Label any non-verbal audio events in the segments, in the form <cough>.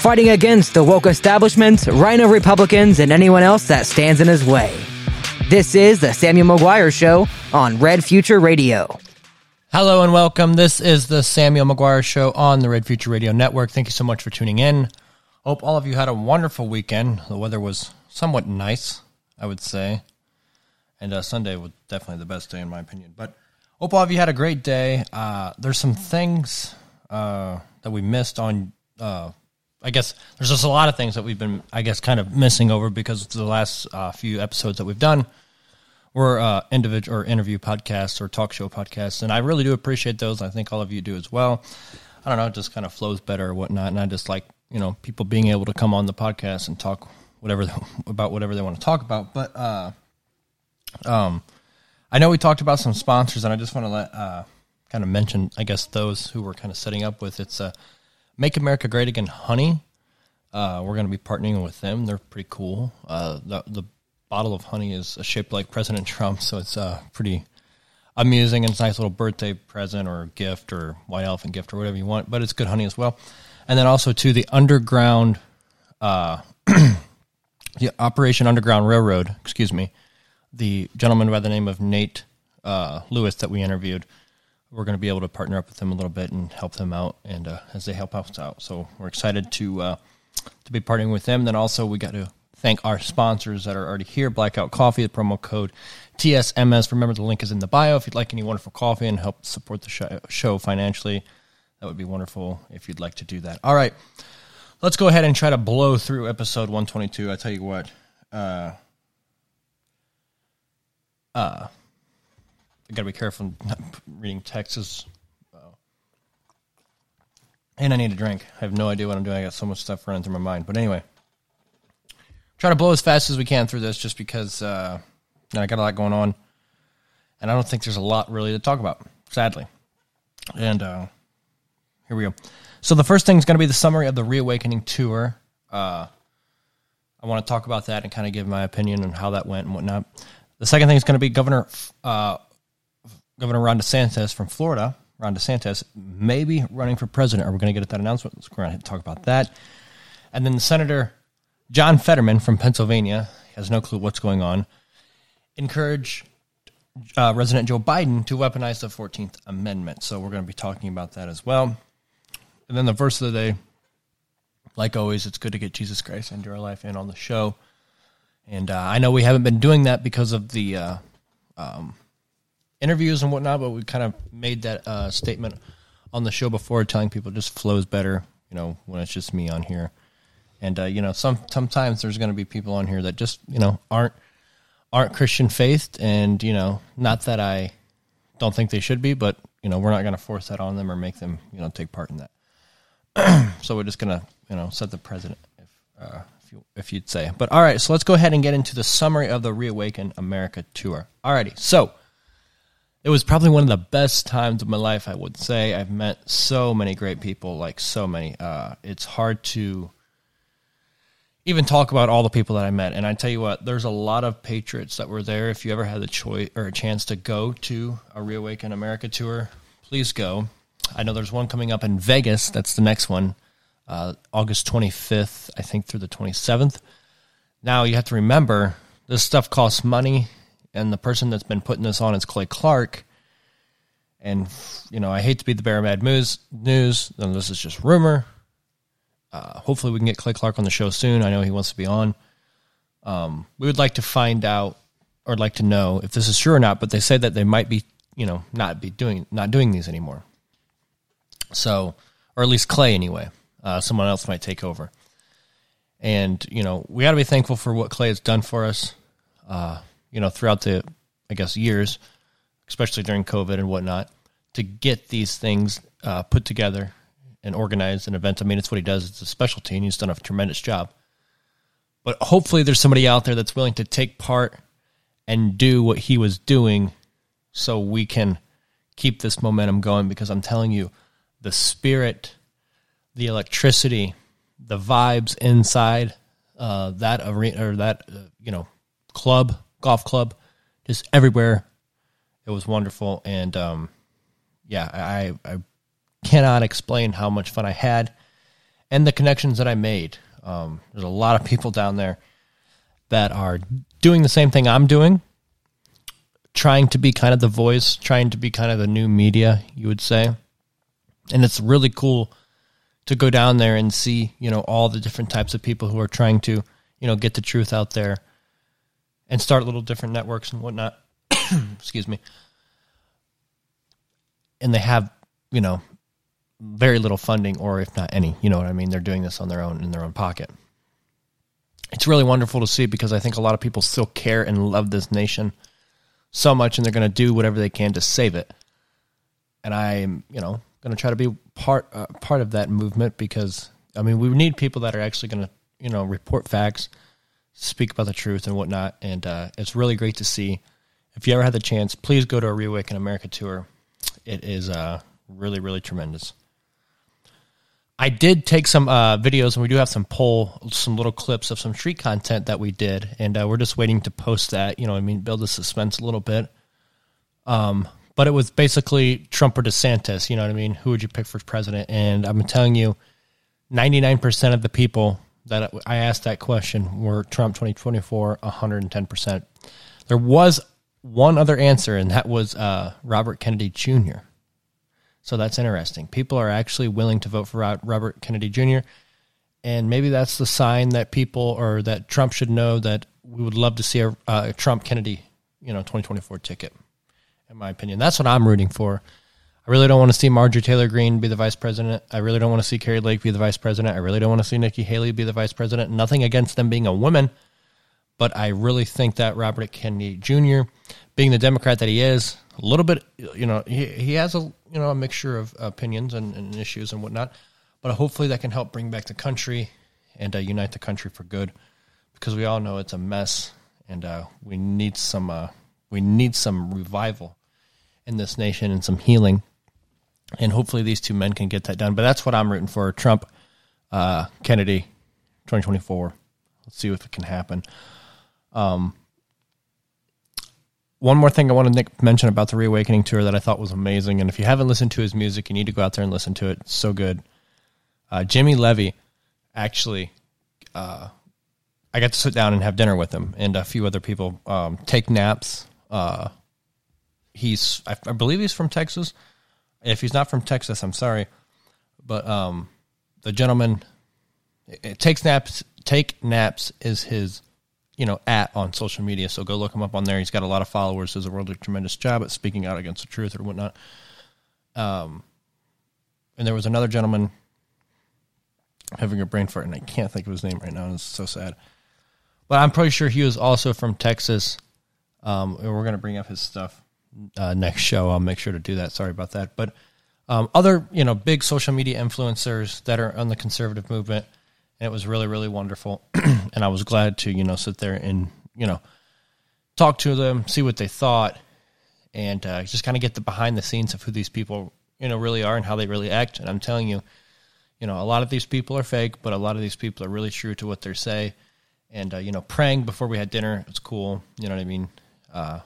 fighting against the woke establishment, rhino Republicans, and anyone else that stands in his way. This is the Samuel McGuire Show on Red Future Radio. Hello and welcome. This is the Samuel McGuire Show on the Red Future Radio Network. Thank you so much for tuning in. Hope all of you had a wonderful weekend. The weather was somewhat nice, I would say. And uh, Sunday was definitely the best day, in my opinion. But hope all of you had a great day. Uh, there's some things uh, that we missed on. Uh, I guess there's just a lot of things that we've been, I guess, kind of missing over because the last uh, few episodes that we've done were uh, individual or interview podcasts or talk show podcasts, and I really do appreciate those. I think all of you do as well. I don't know, it just kind of flows better or whatnot, and I just like you know people being able to come on the podcast and talk whatever about whatever they want to talk about. But uh, um, I know we talked about some sponsors, and I just want to let uh, kind of mention, I guess, those who we're kind of setting up with. It's uh, Make America Great Again Honey. Uh, we're going to be partnering with them. They're pretty cool. Uh, the, the bottle of honey is shaped like President Trump, so it's uh, pretty amusing and it's a nice little birthday present or gift or white elephant gift or whatever you want. But it's good honey as well. And then also to the underground, uh, <clears throat> the Operation Underground Railroad. Excuse me, the gentleman by the name of Nate uh, Lewis that we interviewed. We're going to be able to partner up with them a little bit and help them out, and uh, as they help us out, so we're excited to uh, to be partnering with them. Then also we got to thank our sponsors that are already here Blackout Coffee, the promo code TSMS. Remember, the link is in the bio. If you'd like any wonderful coffee and help support the show, financially, that would be wonderful if you'd like to do that. All right, let's go ahead and try to blow through episode 122. I tell you what, uh, uh, I gotta be careful not reading texts. And I need a drink. I have no idea what I'm doing. I got so much stuff running through my mind. But anyway, try to blow as fast as we can through this just because uh, I got a lot going on. And I don't think there's a lot really to talk about, sadly. And uh, here we go. So the first thing is going to be the summary of the Reawakening tour. Uh, I want to talk about that and kind of give my opinion on how that went and whatnot. The second thing is going to be Governor uh, Governor Ron DeSantis from Florida. Ron DeSantis may be running for president. Are we going to get that announcement? We're going to talk about that. And then the Senator John Fetterman from Pennsylvania has no clue what's going on. Encourage uh, President Joe Biden to weaponize the 14th Amendment. So we're going to be talking about that as well. And then the verse of the day, like always, it's good to get Jesus Christ into our life and on the show. And uh, I know we haven't been doing that because of the uh, um, interviews and whatnot, but we kind of made that uh, statement on the show before, telling people it just flows better, you know, when it's just me on here. And uh, you know, some sometimes there's going to be people on here that just you know aren't aren't Christian faithed, and you know, not that I don't think they should be, but you know, we're not going to force that on them or make them you know take part in that. <clears throat> so we're just going to you know set the precedent, if uh, if you if you'd say. But all right, so let's go ahead and get into the summary of the Reawaken America tour. Alrighty, so it was probably one of the best times of my life. I would say I've met so many great people, like so many. Uh, it's hard to even talk about all the people that I met. And I tell you what, there's a lot of patriots that were there. If you ever had the choice or a chance to go to a Reawaken America tour, please go. I know there's one coming up in Vegas. That's the next one, uh, August 25th, I think, through the 27th. Now you have to remember this stuff costs money and the person that's been putting this on is Clay Clark. And you know, I hate to be the bearer of bad news. News, and this is just rumor. Uh, hopefully, we can get Clay Clark on the show soon. I know he wants to be on. Um, we would like to find out, or like to know if this is true or not. But they say that they might be, you know, not be doing not doing these anymore. So, or at least Clay anyway. Uh, someone else might take over. And you know, we got to be thankful for what Clay has done for us. Uh, you know, throughout the, I guess, years, especially during COVID and whatnot, to get these things uh, put together and organized an event. I mean, it's what he does. It's a specialty, and he's done a tremendous job. But hopefully, there's somebody out there that's willing to take part and do what he was doing, so we can keep this momentum going. Because I'm telling you, the spirit, the electricity, the vibes inside uh, that arena or that uh, you know club golf club, just everywhere. It was wonderful, and um, yeah, I, I cannot explain how much fun I had, and the connections that I made. Um, there's a lot of people down there that are doing the same thing I'm doing, trying to be kind of the voice, trying to be kind of the new media, you would say. And it's really cool to go down there and see, you know, all the different types of people who are trying to, you know, get the truth out there and start little different networks and whatnot. <coughs> Excuse me. And they have, you know, very little funding or if not any, you know what I mean? They're doing this on their own in their own pocket. It's really wonderful to see because I think a lot of people still care and love this nation so much and they're going to do whatever they can to save it. And I'm, you know, going to try to be part uh, part of that movement because I mean, we need people that are actually going to, you know, report facts, speak about the truth and whatnot. And uh, it's really great to see. If you ever had the chance, please go to a Reawaken America tour. It is uh, really, really tremendous. I did take some uh, videos, and we do have some poll, some little clips of some street content that we did, and uh, we're just waiting to post that. You know, I mean, build the suspense a little bit. Um, but it was basically Trump or DeSantis. You know what I mean? Who would you pick for president? And I'm telling you, 99% of the people that I asked that question were Trump 2024, 110%. There was one other answer, and that was uh, Robert Kennedy Jr. So that's interesting. People are actually willing to vote for Robert Kennedy Jr. And maybe that's the sign that people or that Trump should know that we would love to see a, a Trump Kennedy, you know, 2024 ticket. In my opinion, that's what I'm rooting for. I really don't want to see Marjorie Taylor Greene be the vice president. I really don't want to see Kari Lake be the vice president. I really don't want to see Nikki Haley be the vice president. Nothing against them being a woman, but I really think that Robert Kennedy Jr., being the Democrat that he is, a little bit, you know, he, he has a you know a mixture of opinions and, and issues and whatnot, but hopefully that can help bring back the country and uh, unite the country for good, because we all know it's a mess and uh, we need some uh, we need some revival in this nation and some healing, and hopefully these two men can get that done. But that's what I'm rooting for: Trump, uh, Kennedy, 2024. Let's see if it can happen. Um, one more thing I want to mention about the Reawakening tour that I thought was amazing, and if you haven't listened to his music, you need to go out there and listen to it. It's so good. Uh, Jimmy Levy, actually, uh, I got to sit down and have dinner with him and a few other people. Um, take naps. Uh, he's, I, I, believe he's from Texas. If he's not from Texas, I'm sorry, but um, the gentleman it, it takes naps. Take naps is his you know, at on social media. So go look him up on there. He's got a lot of followers. Does a really tremendous job at speaking out against the truth or whatnot. Um, and there was another gentleman having a brain fart, and I can't think of his name right now. It's so sad. But I'm pretty sure he was also from Texas. Um, and we're going to bring up his stuff uh, next show. I'll make sure to do that. Sorry about that. But um, other, you know, big social media influencers that are on the conservative movement – and it was really really wonderful <clears throat> and i was glad to you know sit there and you know talk to them see what they thought and uh, just kind of get the behind the scenes of who these people you know really are and how they really act and i'm telling you you know a lot of these people are fake but a lot of these people are really true to what they say and uh, you know praying before we had dinner it's cool you know what i mean uh,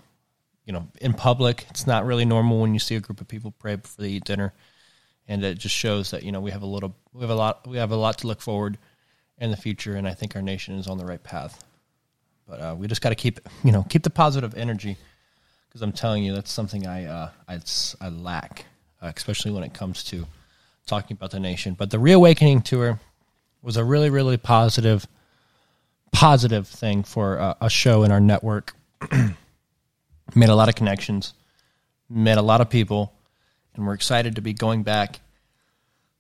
you know in public it's not really normal when you see a group of people pray before they eat dinner and it just shows that you know we have a little we have a lot we have a lot to look forward in the future, and I think our nation is on the right path. But uh, we just got to keep, you know, keep the positive energy because I'm telling you that's something I uh, I, I lack, uh, especially when it comes to talking about the nation. But the reawakening tour was a really really positive positive thing for uh, a show in our network. <clears throat> made a lot of connections, met a lot of people, and we're excited to be going back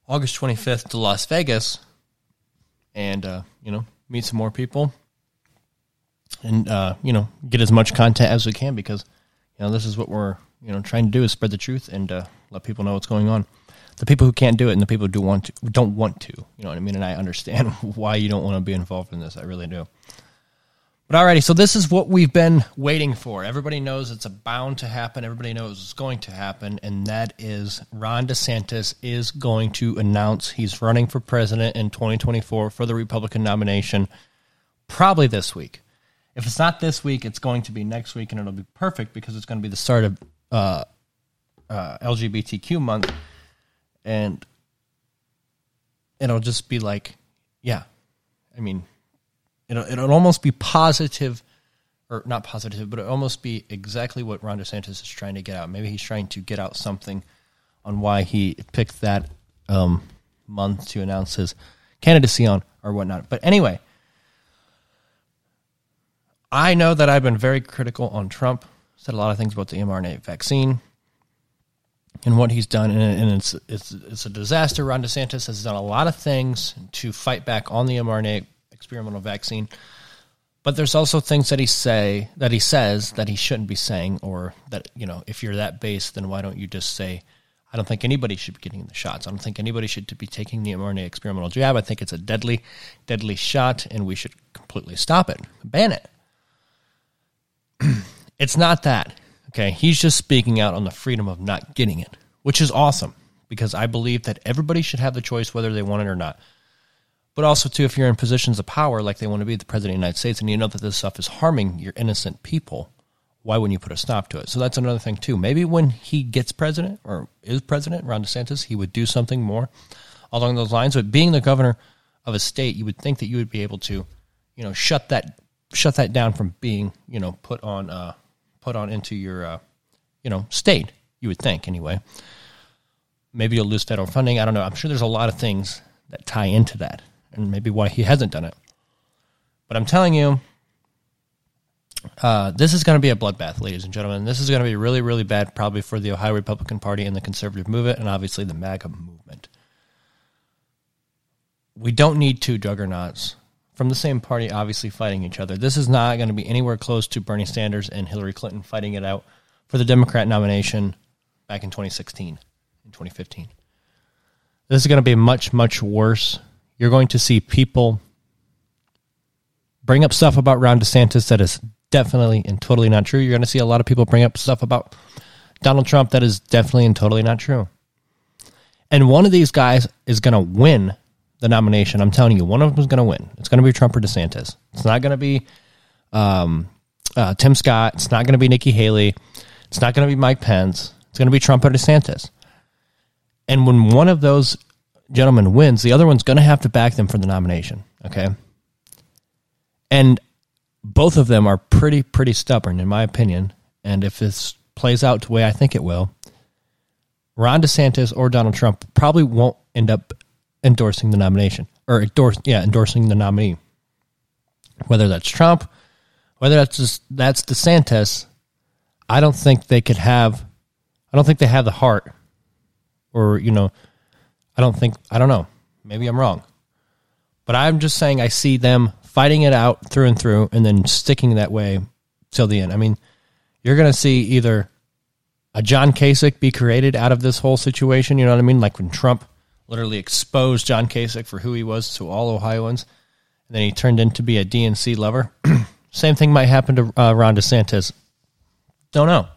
August 25th to Las Vegas and uh, you know meet some more people and uh, you know get as much content as we can because you know this is what we're you know trying to do is spread the truth and uh, let people know what's going on. The people who can't do it and the people who do want to don't want to. You know what I mean? And I understand <laughs> why you don't want to be involved in this. I really do. But alrighty, so this is what we've been waiting for. Everybody knows it's bound to happen. Everybody knows it's going to happen, and that is Ron DeSantis is going to announce he's running for president in 2024 for the Republican nomination, probably this week. If it's not this week, it's going to be next week, and it'll be perfect because it's going to be the start of uh, uh, LGBTQ month, and it'll just be like, yeah, I mean, it'll it'll almost be positive, or not positive, but it'll almost be exactly what Ron DeSantis is trying to get out. Maybe he's trying to get out something on why he picked that um, month to announce his candidacy on or whatnot. But anyway, I know that I've been very critical on Trump. Said a lot of things about the mRNA vaccine and what he's done, and, it's it's it's a disaster. Ron DeSantis has done a lot of things to fight back on the mRNA experimental vaccine, but there's also things that he say that he says that he shouldn't be saying, or that you know, if you're that base, then why don't you just say, I don't think anybody should be getting the shots. I don't think anybody should be taking the mRNA experimental jab. I think it's a deadly, deadly shot, and we should completely stop it, ban it. <clears throat> it's not that. Okay, he's just speaking out on the freedom of not getting it, which is awesome because I believe that everybody should have the choice whether they want it or not. But also, too, if you're in positions of power like they want to be the president of the United States and you know that this stuff is harming your innocent people, why wouldn't you put a stop to it? So that's another thing, too. Maybe when he gets president or is president, Ron DeSantis, he would do something more along those lines. But being the governor of a state, you would think that you would be able to, you know, shut that shut that down from being, you know, put on uh, put on into your, uh, you know, state. You would think anyway. Maybe you'll lose federal funding. I don't know. I'm sure there's a lot of things that tie into that, and maybe why he hasn't done it. But I'm telling you, uh, this is going to be a bloodbath, ladies and gentlemen. This is going to be really, really bad, probably for the Ohio Republican Party and the conservative movement, and obviously the MAGA movement. We don't need two juggernauts from the same party, obviously fighting each other. This is not going to be anywhere close to Bernie Sanders and Hillary Clinton fighting it out for the Democrat nomination back in 2016 and 2015. This is going to be much, much worse. You're going to see people bring up stuff about Ron DeSantis that is definitely and totally not true. You're going to see a lot of people bring up stuff about Donald Trump that is definitely and totally not true. And one of these guys is going to win the nomination. I'm telling you, one of them is going to win. It's going to be Trump or DeSantis. It's not going to be um, uh, Tim Scott. It's not going to be Nikki Haley. It's not going to be Mike Pence. It's going to be Trump or DeSantis. And when one of those gentlemen wins, the other one's going to have to back them for the nomination. Okay. And both of them are pretty, pretty stubborn, in my opinion. And if this plays out the way I think it will, Ron DeSantis or Donald Trump probably won't end up endorsing the nomination or endorse, yeah, endorsing the nominee. Whether that's Trump, whether that's just, that's DeSantis, I don't think they could have. I don't think they have the heart, or you know, I don't think I don't know. Maybe I'm wrong, but I'm just saying I see them fighting it out through and through, and then sticking that way till the end. I mean, you're going to see either a John Kasich be created out of this whole situation. You know what I mean? Like when Trump literally exposed John Kasich for who he was to all Ohioans, and then he turned into be a DNC lover. <clears throat> Same thing might happen to uh, Ron DeSantis. Don't know.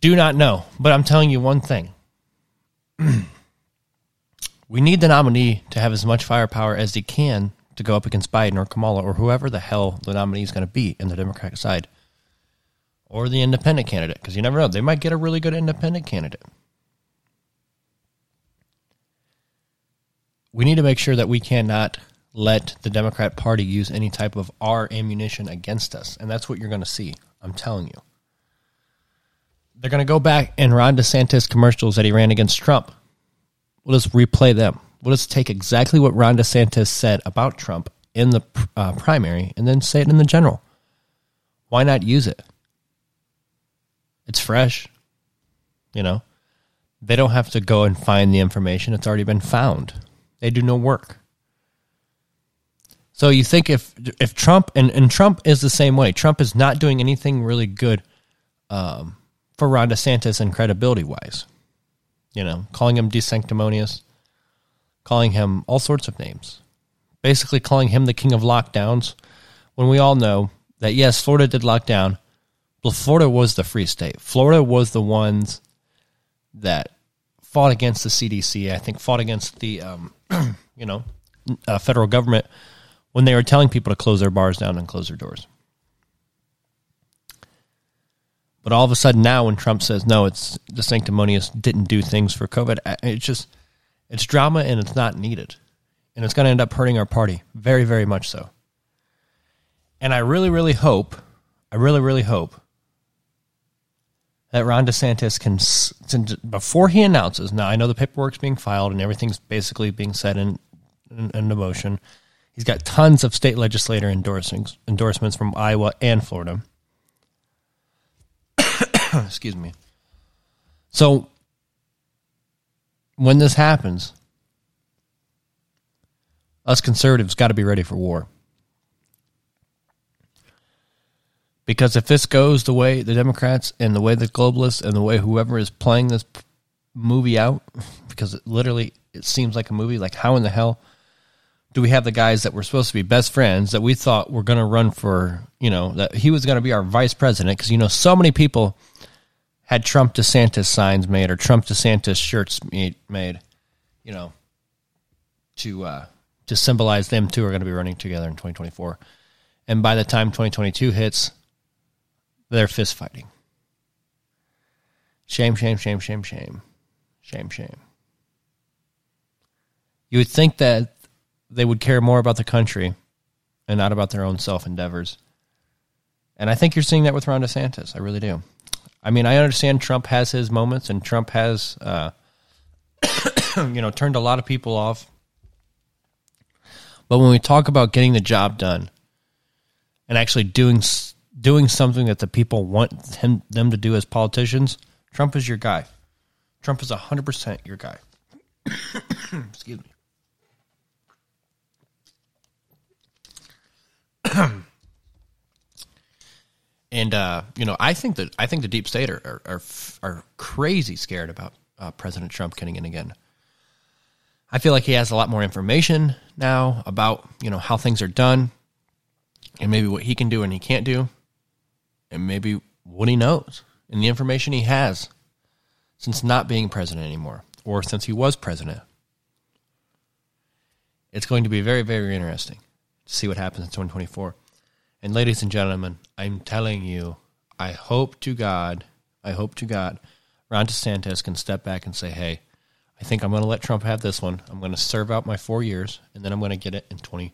Do not know. But I'm telling you one thing. <clears throat> we need the nominee to have as much firepower as he can to go up against Biden or Kamala or whoever the hell the nominee is going to be in the Democratic side or the independent candidate because you never know. They might get a really good independent candidate. we need to make sure that we cannot let the Democrat Party use any type of our ammunition against us. And that's what you're going to see. I'm telling you. They're going to go back and Ron DeSantis commercials that he ran against Trump. We'll just replay them. We'll just take exactly what Ron DeSantis said about Trump in the uh, primary and then say it in the general. Why not use it? It's fresh. You know, they don't have to go and find the information, it's already been found. They do no work. So you think if if Trump and, and Trump is the same way, Trump is not doing anything really good um, for Ron DeSantis and credibility wise. You know, calling him desanctimonious, calling him all sorts of names, basically calling him the king of lockdowns. When we all know that yes, Florida did lockdown, but Florida was the free state. Florida was the ones that fought against the CDC. I think fought against the um, <clears throat> you know, uh, federal government when they were telling people to close their bars down and close their doors. But all of a sudden now, when Trump says no, it's DeSanctimonious didn't do things for COVID. It's just It's drama and it's not needed. And it's going to end up hurting our party. Very, very much so. And I really, really hope, I really, really hope that Ron DeSantis can, before he announces, now I know the paperwork's being filed and everything's basically being set in, in, in motion. He's got tons of state legislator endorsements, endorsements from Iowa and Florida. <coughs> Excuse me. So when this happens, us conservatives got to be ready for war. Because if this goes the way the Democrats and the way the globalists and the way whoever is playing this movie out, <laughs> because it literally it seems like a movie, like how in the hell do we have the guys that were supposed to be best friends that we thought were going to run for, you know, that he was going to be our vice president? Because, you know, so many people had Trump DeSantis signs made or Trump DeSantis shirts made, you know, to, uh, to symbolize them two are going to be running together in 2024. And by the time 2022 hits, they're fist fighting. Shame, shame, shame, shame, shame. Shame, shame. You would think that they would care more about the country and not about their own self endeavors. And I think you're seeing that with Ron DeSantis. I really do. I mean, I understand Trump has his moments, and Trump has, uh, <coughs> you know, turned a lot of people off. But when we talk about getting the job done and actually doing doing something that the people want him, them to do as politicians, Trump is your guy. Trump is hundred percent your guy. <coughs> Excuse me. <coughs> and uh, you know, I think that I think the deep state are are, are crazy scared about uh, President Trump getting in again. I feel like he has a lot more information now about you know how things are done, and maybe what he can do and he can't do, and maybe what he knows and the information he has since not being president anymore, or since he was president. It's going to be very, very interesting to see what happens in 2024. And ladies and gentlemen, I'm telling you, I hope to God, I hope to God, Ron DeSantis can step back and say, hey, I think I'm going to let Trump have this one. I'm going to serve out my four years, and then I'm going to get it in 20,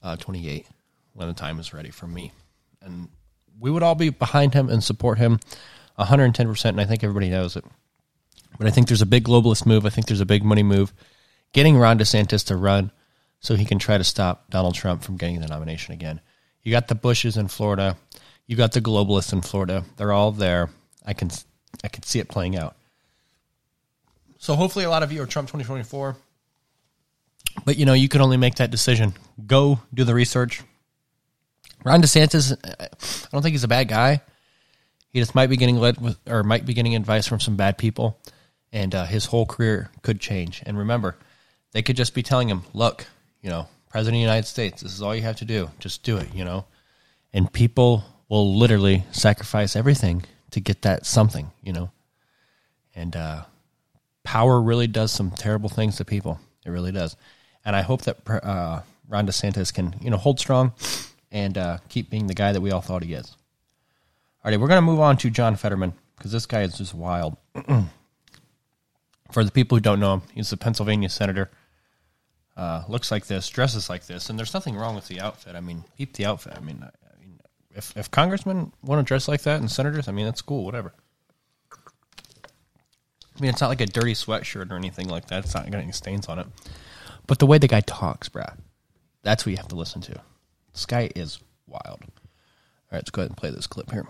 uh, 28 when the time is ready for me. And we would all be behind him and support him 110%, and I think everybody knows it. But I think there's a big globalist move. I think there's a big money move. Getting Ron DeSantis to run so he can try to stop Donald Trump from getting the nomination again. You got the Bushes in Florida. You got the globalists in Florida. They're all there. I can I can see it playing out. So hopefully a lot of you are Trump 2024. But you know, you can only make that decision. Go do the research. Ron DeSantis, I don't think he's a bad guy. He just might be getting led with, or might be getting advice from some bad people, and uh, his whole career could change. And remember, they could just be telling him, "Look, you know, President of the United States, this is all you have to do. Just do it." You know, and people will literally sacrifice everything to get that something. You know, and uh, power really does some terrible things to people. It really does. And I hope that uh, Ron DeSantis can, you know, hold strong and uh, keep being the guy that we all thought he is. All right, we're going to move on to John Fetterman because this guy is just wild. <clears throat> For the people who don't know him, he's the Pennsylvania senator. Uh, looks like this, dresses like this, and there's nothing wrong with the outfit. I mean, keep the outfit. I mean, I mean, if if congressmen want to dress like that and senators, I mean, that's cool. Whatever. I mean, it's not like a dirty sweatshirt or anything like that. It's not got any stains on it. But the way the guy talks, bruh, that's what you have to listen to. This guy is wild. All right, let's go ahead and play this clip here.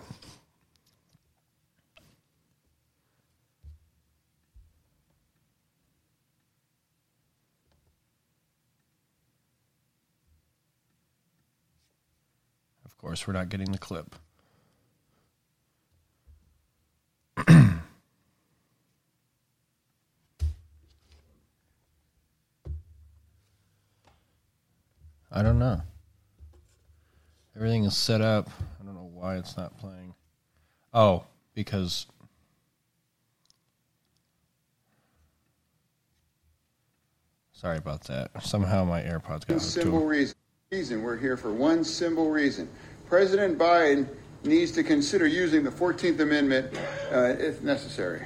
Course, we're not getting the clip. I don't know. Everything is set up. I don't know why it's not playing. Oh, because Sorry about that. Somehow my AirPods got one simple reason. Reason we're here for one simple reason. President Biden needs to consider using the 14th Amendment uh, if necessary.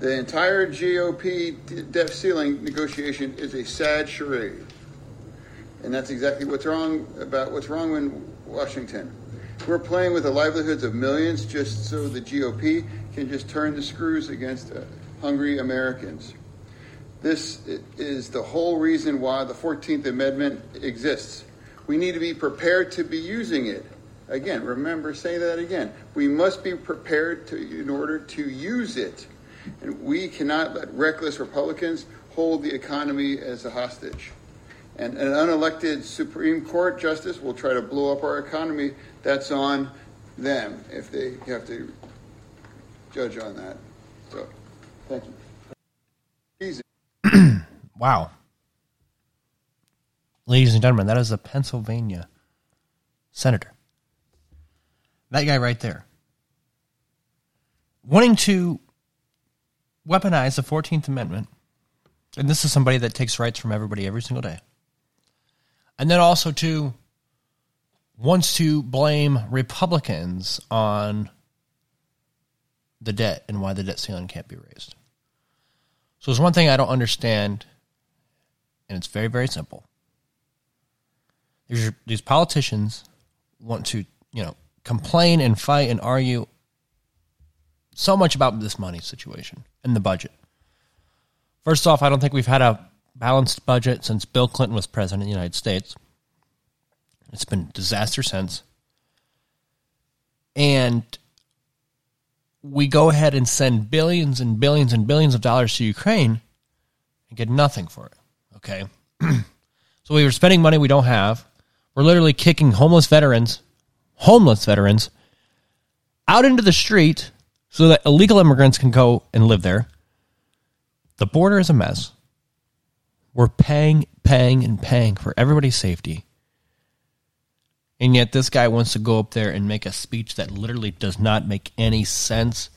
The entire GOP debt ceiling negotiation is a sad charade. And that's exactly what's wrong about what's wrong in Washington. We're playing with the livelihoods of millions just so the GOP can just turn the screws against uh, hungry Americans. This is the whole reason why the 14th Amendment exists. We need to be prepared to be using it. Again, remember, say that again. We must be prepared to, in order to use it. And we cannot let reckless Republicans hold the economy as a hostage. And an unelected Supreme Court justice will try to blow up our economy. That's on them if they have to judge on that. So, thank you. <clears throat> Wow. Ladies and gentlemen, that is a Pennsylvania senator. That guy right there. Wanting to weaponize the 14th Amendment. And this is somebody that takes rights from everybody every single day. And then also to wants to blame Republicans on the debt and why the debt ceiling can't be raised. So there's one thing I don't understand, and it's very, very simple. These politicians want to, you know, complain and fight and argue so much about this money situation and the budget. First off, I don't think we've had a balanced budget since Bill Clinton was president of the United States. It's been disaster since. And we go ahead and send billions and billions and billions of dollars to Ukraine and get nothing for it. Okay. <clears throat> so we were spending money we don't have. We're literally kicking homeless veterans, homeless veterans, out into the street so that illegal immigrants can go and live there. The border is a mess. We're paying, paying, and paying for everybody's safety. And yet, this guy wants to go up there and make a speech that literally does not make any sense.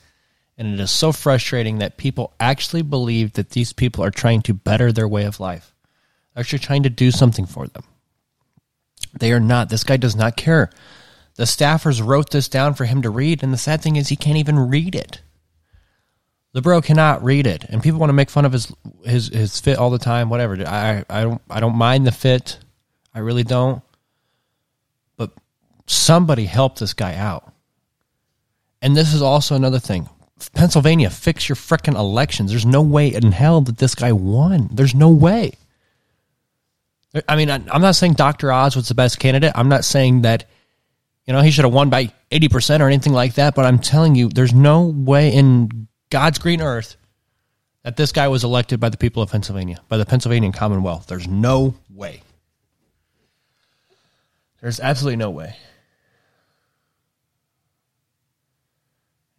And it is so frustrating that people actually believe that these people are trying to better their way of life, actually trying to do something for them. They are not. This guy does not care. The staffers wrote this down for him to read, and the sad thing is, he can't even read it. The bro cannot read it, and people want to make fun of his his his fit all the time. Whatever. I I don't I don't mind the fit. I really don't But somebody help this guy out. And this is also another thing. Pennsylvania, fix your freaking elections. There's no way in hell that this guy won. There's no way. I mean, I'm not saying Dr. Oz was the best candidate. I'm not saying that, you know, he should have won by 80% or anything like that. But I'm telling you, there's no way in God's green earth that this guy was elected by the people of Pennsylvania, by the Pennsylvania Commonwealth. There's no way. There's absolutely no way.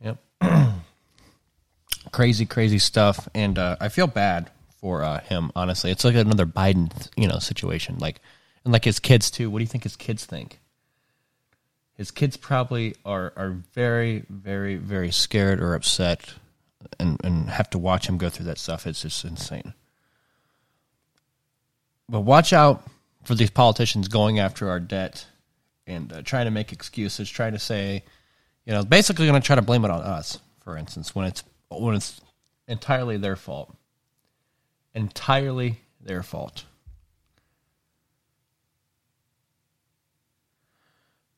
Yep. <clears throat> crazy, crazy stuff, and uh, I feel bad for uh, him. Honestly, it's like another Biden, you know, situation. Like, and like his kids too. What do you think his kids think? His kids probably are are very, very, very scared or upset, and and have to watch him go through that stuff. It's just insane. But watch out for these politicians going after our debt and uh, trying to make excuses, trying to say, you know, basically going to try to blame it on us. For instance, when it's when it's entirely their fault. Entirely their fault.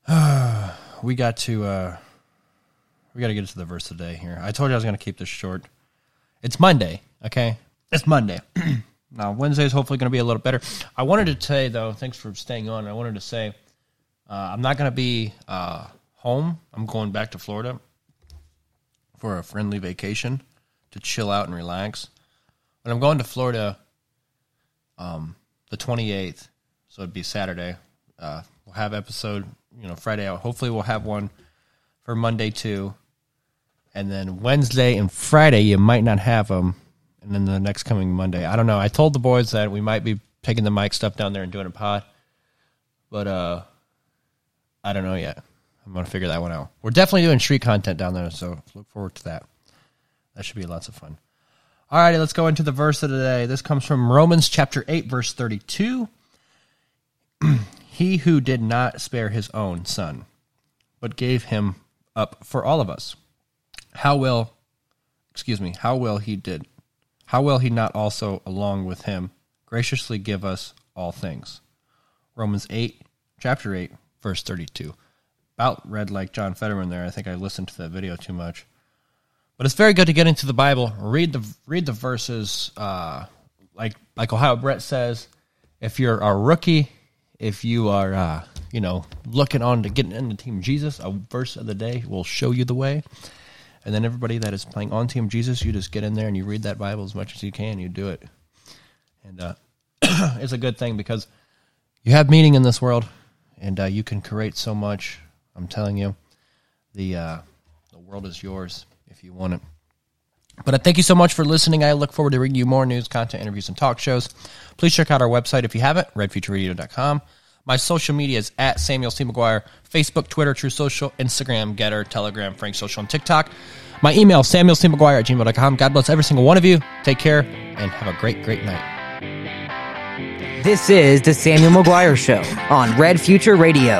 <sighs> we got to uh, we got to get to the verse today here. I told you I was going to keep this short. It's Monday, okay? It's Monday. <clears throat> now Wednesday is hopefully going to be a little better. I wanted to say though, thanks for staying on. I wanted to say uh, I'm not going to be uh, home. I'm going back to Florida for a friendly vacation to chill out and relax. But I'm going to Florida um, the 28th, so it'd be Saturday. Uh, we'll have episode, you know, Friday. Hopefully, we'll have one for Monday too. And then Wednesday and Friday, you might not have them. And then the next coming Monday, I don't know. I told the boys that we might be taking the mic stuff down there and doing a pod, but uh, I don't know yet. I'm to figure that one out. We're definitely doing street content down there, so look forward to that. That should be lots of fun. All righty, let's go into the verse of the day. This comes from Romans chapter 8, verse 32. <clears throat> he who did not spare his own son, but gave him up for all of us, how will excuse me, how well he did, how will he not also, along with him, graciously give us all things? Romans 8, chapter 8, verse 32. About read like John Fetterman there. I think I listened to that video too much. But it's very good to get into the Bible, read the read the verses. Uh, like like Ohio Brett says, if you're a rookie, if you are uh, you know looking on to getting into Team Jesus, a verse of the day will show you the way. And then everybody that is playing on Team Jesus, you just get in there and you read that Bible as much as you can. You do it, and uh, <clears throat> it's a good thing because you have meaning in this world, and uh, you can create so much. I'm telling you, the uh, the world is yours if you want it. But I thank you so much for listening. I look forward to bringing you more news, content, interviews, and talk shows. Please check out our website if you haven't, redfutureradio.com. My social media is at Samuel C. McGuire, Facebook, Twitter, Truth Social, Instagram, Gettr, Telegram, Frank Social, and TikTok. My email, Samuel C. McGuire at gmail.com. God bless every single one of you. Take care and have a great, great night. This is the Samuel McGuire Show on Red Future Radio.